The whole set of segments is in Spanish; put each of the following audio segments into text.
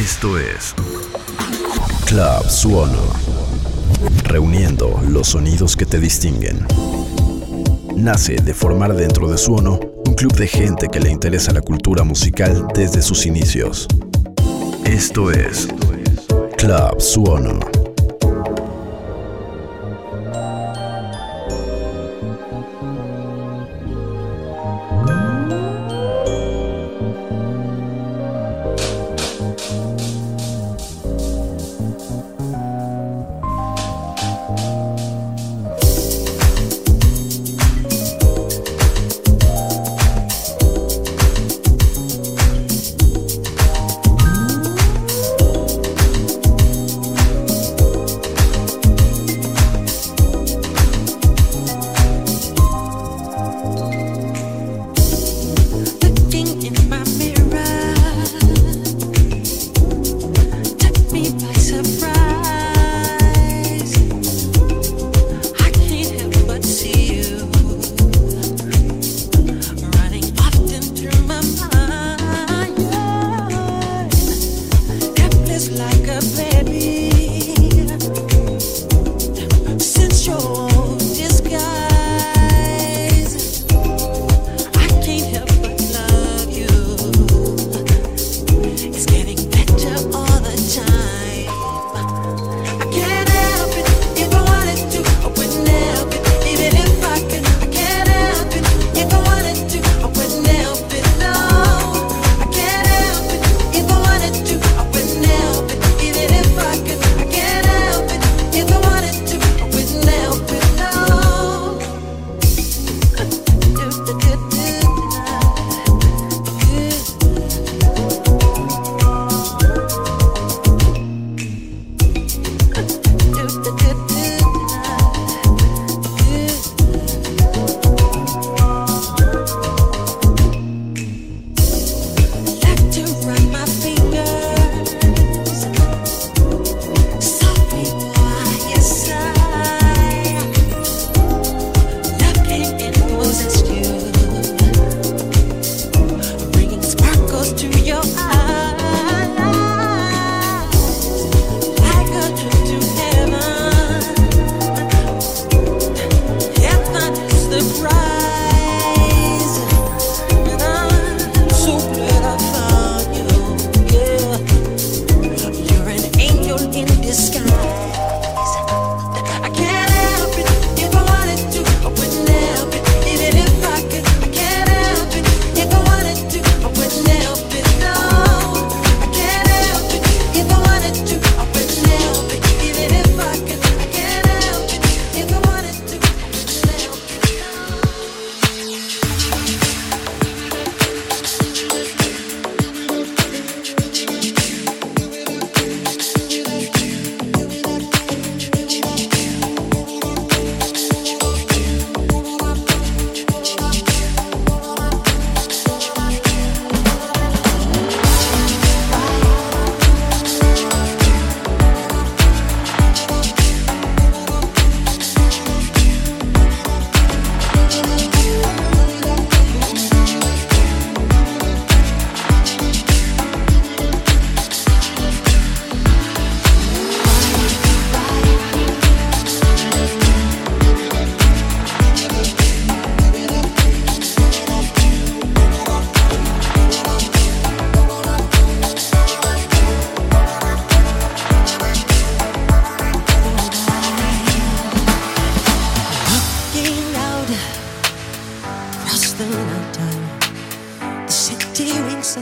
Esto es Club Suono. Reuniendo los sonidos que te distinguen. Nace de formar dentro de Suono un club de gente que le interesa la cultura musical desde sus inicios. Esto es Club Suono.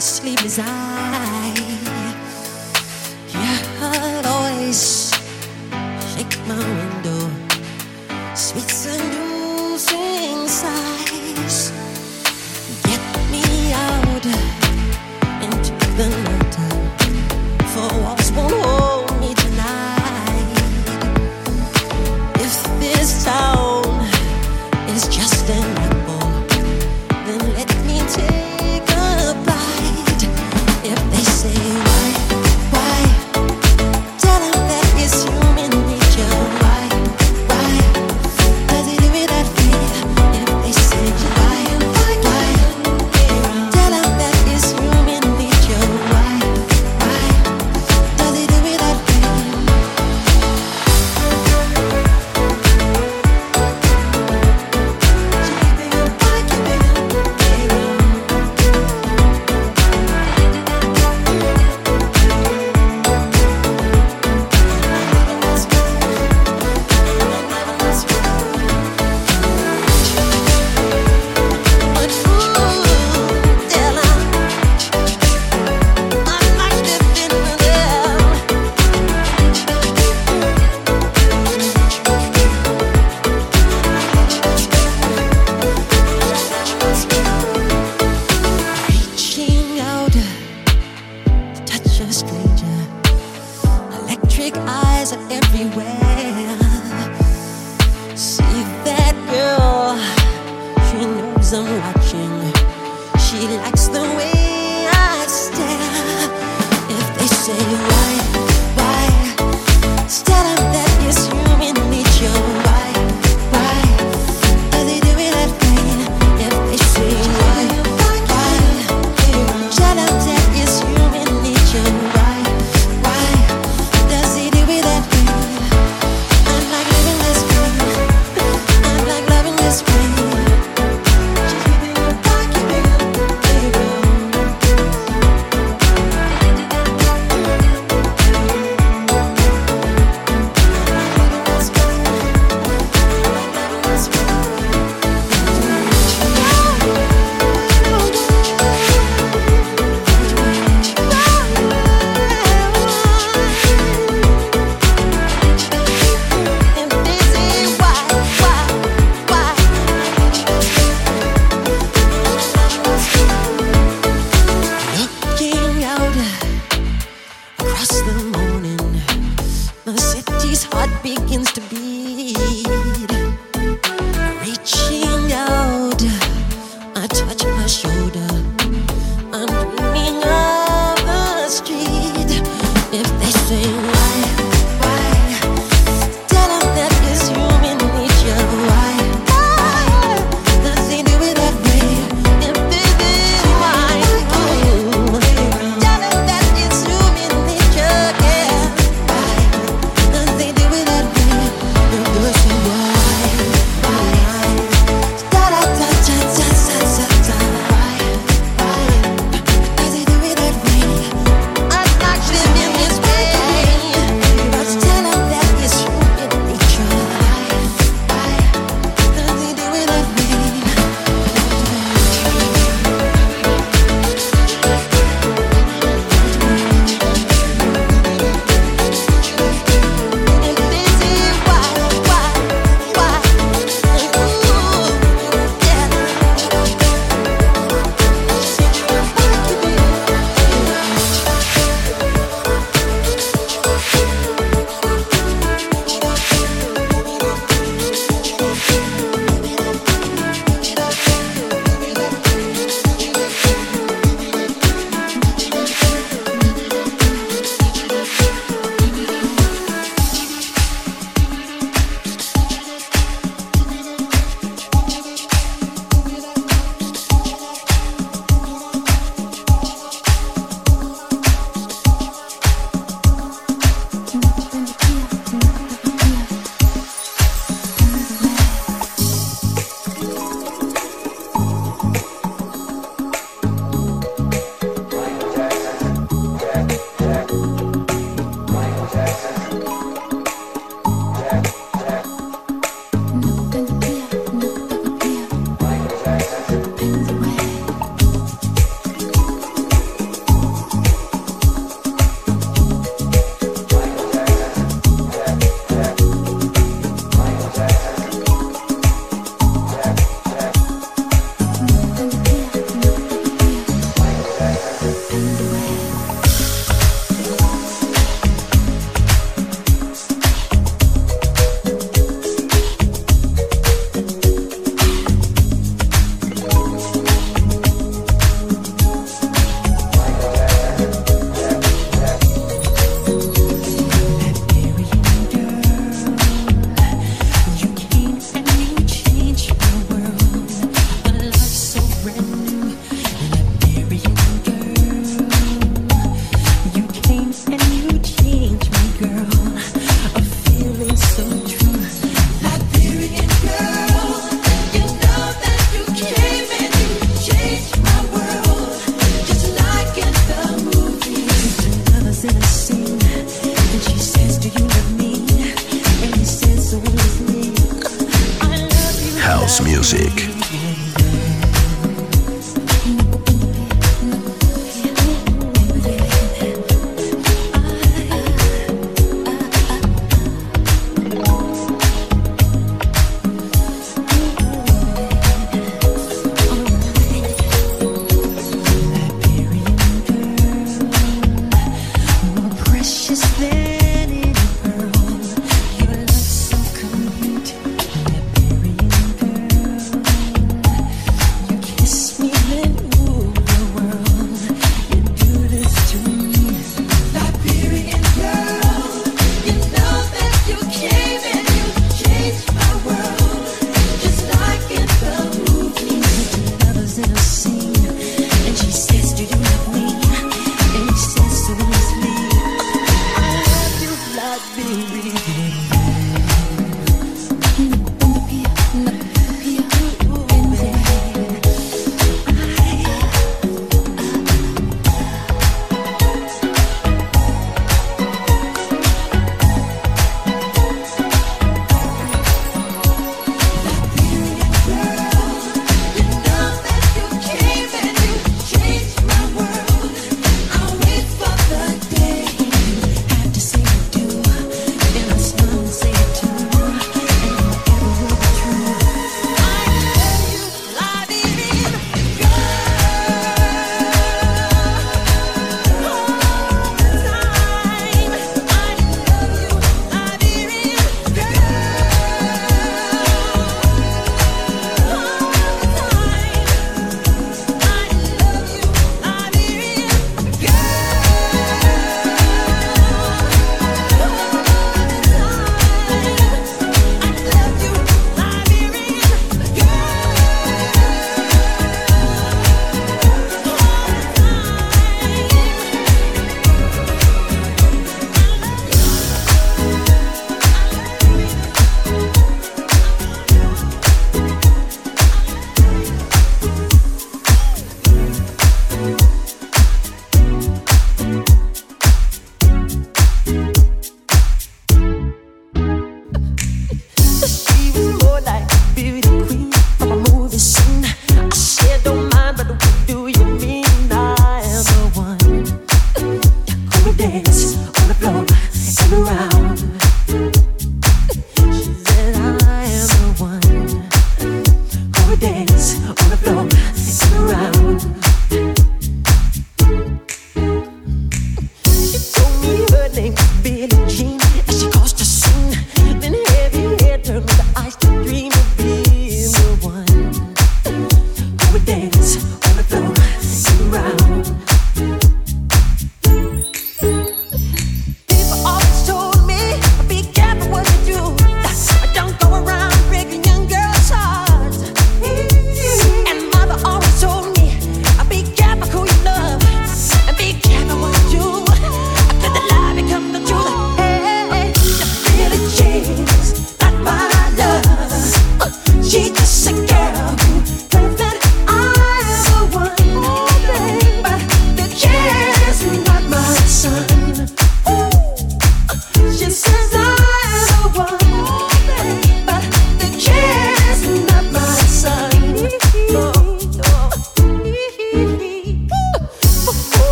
sleepless I.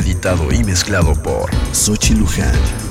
editado y mezclado por Sochi Luján.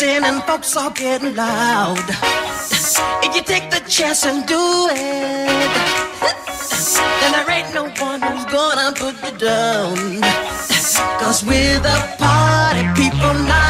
Folks are getting loud. If you take the chance and do it, then there ain't no one who's gonna put you down. Cause we're the party people night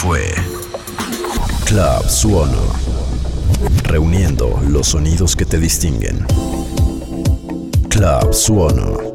fue Club Suono, reuniendo los sonidos que te distinguen. Club Suono.